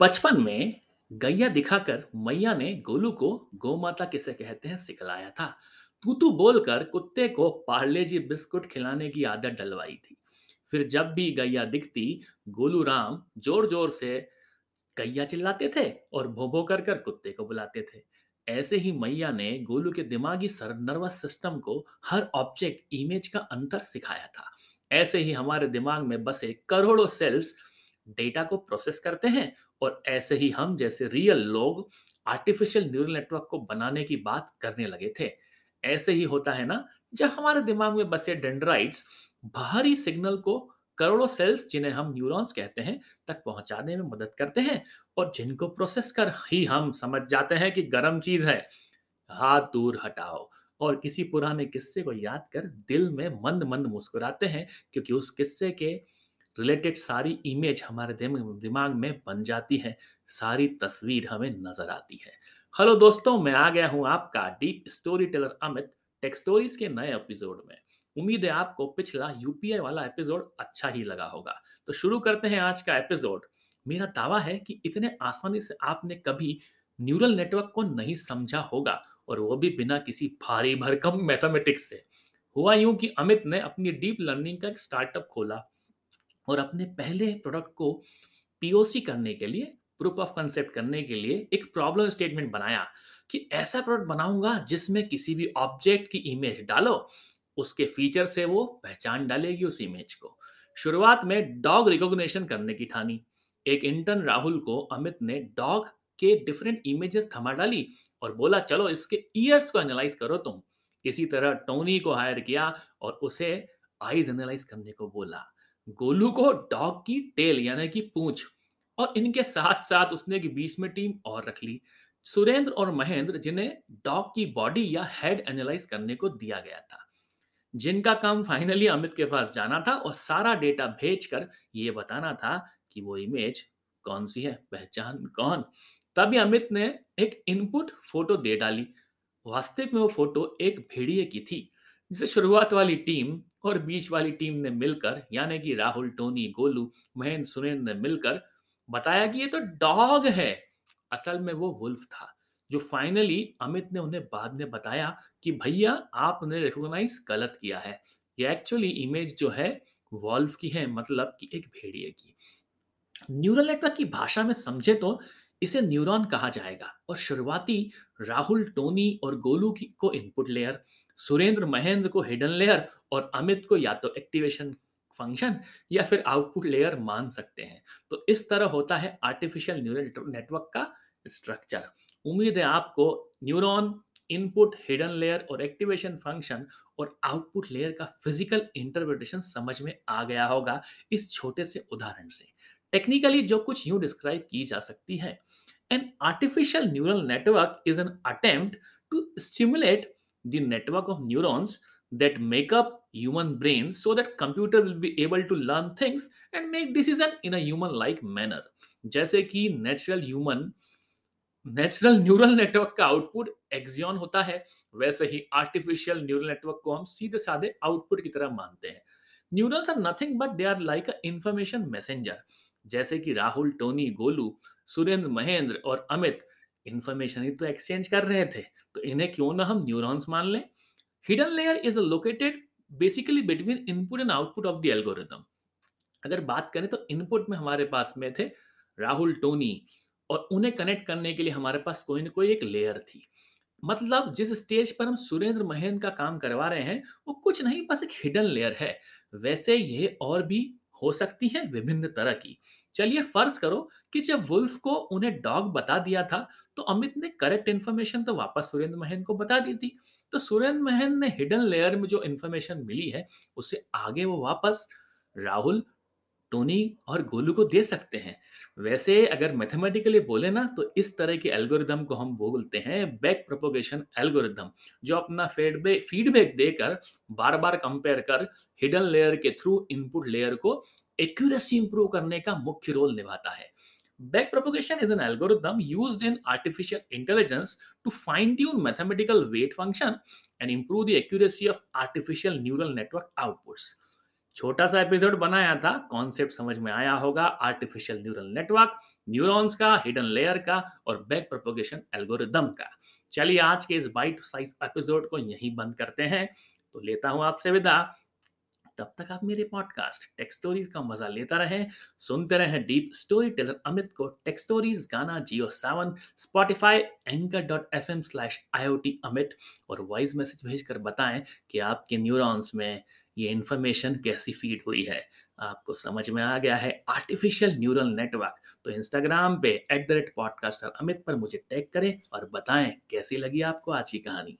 बचपन में गैया दिखाकर मैया ने गोलू को गौ माता किसे कहते हैं सिखलाया था। तू तू बोलकर कुत्ते को पार्ले जी बिस्कुट खिलाने की आदत डलवाई थी। फिर जब भी गैया दिखती, गोलू राम ज़ोर ज़ोर से गैया चिल्लाते थे और भो भो कर कर कुत्ते को बुलाते थे। ऐसे ही मैया ने गोलू के दिमागी सर, नर्वस सिस्टम को हर ऑब्जेक्ट, इमेज का अंतर सिखाया था। ऐसे ही हमारे दिमाग में बसे करोड़ों सेल्स डेटा को प्रोसेस करते हैं और ऐसे ही हम जैसे रियल लोग आर्टिफिशियल न्यूरल नेटवर्क को बनाने की बात करने लगे थे। ऐसे ही होता है ना, जब हमारे दिमाग में बसे डेंड्राइट्स बाहरी सिग्नल को करोड़ों सेल्स, जिन्हें हम न्यूरॉन्स कहते हैं, तक पहुँचाने में मदद करते हैं और जिनको प्रोसेस कर ही हम समझ जाते हैं कि गर्म चीज़ है। हाथ दूर हटाओ। और किसी पुराने किस्से को याद कर दिल में मंद मंद मुस्कुराते हैं, क्योंकि उस किस्से के रिलेटेड सारी इमेज हमारे दिमाग में बन जाती है, सारी तस्वीर हमें नज़र आती है। हेलो दोस्तों, मैं आ गया हूँ आपका deep story teller Amit tech stories के नए एपिसोड में। उम्मीद है आपको पिछला यूपीआई वाला एपिसोड अच्छा ही लगा होगा। तो शुरू करते हैं आज का एपिसोड। मेरा दावा है कि इतने आसानी से आपने कभी न्यूरल नेटवर्क को नहीं समझा होगा और वो भी बिना किसी भारी भरकम मैथमेटिक्स से। हुआ यूँ कि अमित ने अपनी डीप लर्निंग का एक स्टार्टअप खोला। और अपने पहले प्रोडक्ट को पीओसी करने के लिए प्रूफ ऑफ़ कंसेप्ट करने के लिए एक प्रॉब्लम स्टेटमेंट बनाया कि ऐसा प्रोडक्ट बनाऊँगा जिसमें किसी भी ऑब्जेक्ट की इमेज डालो, उसके फीचर से वो पहचान डालेगी उस इमेज को। शुरुआत में डॉग रिकॉग्निशन करने की ठानी। एक इंटर्न राहुल को अमित ने डॉग के डिफरेंट इमेजेस थमा डाली और बोला, चलो इसके ईयर्स को एनालाइज करो तुम। इसी तरह टोनी को हायर किया और उसे आईज एनालाइज करने को बोला। गोलू को डॉग की टेल, यानी कि पूंछ, और इनके साथ साथ उसने एक बीच में टीम और रख ली। सुरेंद्र और महेंद्र, जिन्हें डॉग की बॉडी या हेड एनालाइज करने को दिया गया था। जिनका काम फाइनली अमित के पास जाना था और सारा डेटा भेजकर ये बताना था कि वो इमेज कौन सी है, पहचान कौन। तभी अमित ने एक इनपुट फ़ोटो दे डाली। वास्तविक में वो फ़ोटो एक भेड़िए की थी, जिसे शुरुआत वाली टीम और बीच वाली टीम ने मिलकर, यानी कि राहुल, टोनी, गोलू, महेंद्र, सुरेंद्र ने मिलकर बताया कि ये तो डॉग है। असल में वो वुल्फ था, जो फाइनली अमित ने उन्हें बाद में बताया कि भैया, आपने रिकॉग्नाइज गलत किया है। ये एक्चुअली इमेज जो है वॉल्व की है मतलब कि एक भेड़िए की। न्यूरल नेटवर्क की भाषा में समझे तो इसे न्यूरॉन कहा जाएगा और शुरुआती राहुल, टोनी और गोलू की को इनपुट लेयर, सुरेंद्र, महेंद्र को हिडन लेयर और अमित को या तो एक्टिवेशन फ़ंक्शन या फिर आउटपुट लेयर मान सकते हैं। तो इस तरह होता है आर्टिफिशियल न्यूरल नेटवर्क का स्ट्रक्चर उम्मीद है आपको न्यूरॉन इनपुट हिडन लेयर और एक्टिवेशन फ़ंक्शन और आउटपुट लेयर का फ़िज़िकल इंटरप्रिटेशन समझ में आ गया होगा इस छोटे से उदाहरण से। टेक्निकली जो कुछ यूँ डिस्क्राइब की जा सकती है। An artificial neural network is an attempt to stimulate the network of neurons that make up human brains so that computer will be able to learn things and make decision in a human like manner. जैसे कि natural human natural neural network का output axon होता है, वैसे ही artificial neural network को हम सीधे साधे आउटपुट की तरह मानते हैं। Neurals are nothing but they are like a information messenger जैसे कि राहुल, टोनी, गोलू, सुरेंद्र, महेंद्र और अमित इंफॉर्मेशन ही तो एक्सचेंज कर रहे थे। तो इन्हें क्यों ना हम न्यूरॉन्स मान लें? Hidden layer is located basically between input and output of the algorithm अगर बात करें तो इनपुट में हमारे पास में थे राहुल, टोनी, और उन्हें कनेक्ट करने के लिए हमारे पास कोई ना कोई एक लेयर थी। मतलब जिस स्टेज पर हम सुरेंद्र महेंद्र का काम करवा रहे हैं, वो कुछ नहीं, बस एक हिडन लेयर है। वैसे ये और भी हो सकती है विभिन्न तरह की। चलिए फ़र्ज़ करो कि जब वुल्फ को उन्हें डॉग बता दिया था तो अमित ने करेक्ट इन्फॉर्मेशन तो वापस सुरेंद्र महेंद्र को बता दी थी। तो सुरेंद्र महेंद्र ने हिडन लेयर में जो इन्फॉर्मेशन मिली है उसे आगे वो वापस राहुल, टोनी और गोलू को दे सकते हैं। वैसे अगर मैथमेटिकली बोले ना तो इस तरह के एल्गोरिदम को हम बोलते हैं बैक प्रोपोगेशन एल्गोरिदम जो अपना फीडबैक फीडबैक देकर बार बार कंपेयर कर हिडन लेयर के थ्रू इनपुट लेयर को एक्यूरेसी इंप्रूव करने का मुख्य रोल निभाता है। Back propagation is an algorithm use in artificial intelligence to fine tune mathematical weight function and improve accuracy of artificial neural network outputs छोटा सा episode बनाया था कॉन्सेप्ट समझ में आया होगा आर्टिफिशियल न्यूरल नेटवर्क न्यूरॉन्स का हिडन लेयर का और बैक प्रोपोगेशन एल्गोरिदम का। चलिए आज के इस बाइट साइज़ एपिसोड को यहीं बंद करते हैं। तो लेता हूँ आपसे विदा। तब तक आप मेरे पॉडकास्ट टेक स्टोरीज का मज़ा लेता रहें। सुनते रहें डीप स्टोरी टेलर अमित को। टेक स्टोरीज गाना Jio Saavn Spotify anchor dot F M slash I O T Amit. और वॉइस मैसेज भेजकर बताएँ कि आपके न्यूरॉन्स में ये इन्फॉर्मेशन कैसी फ़ीड हुई है। आपको समझ में आ गया है आर्टिफिशियल न्यूरल नेटवर्क तो इंस्टाग्राम पे at the rate podcaster Amit पर मुझे टैग करें और बताएँ कैसी लगी आपको आज की कहानी।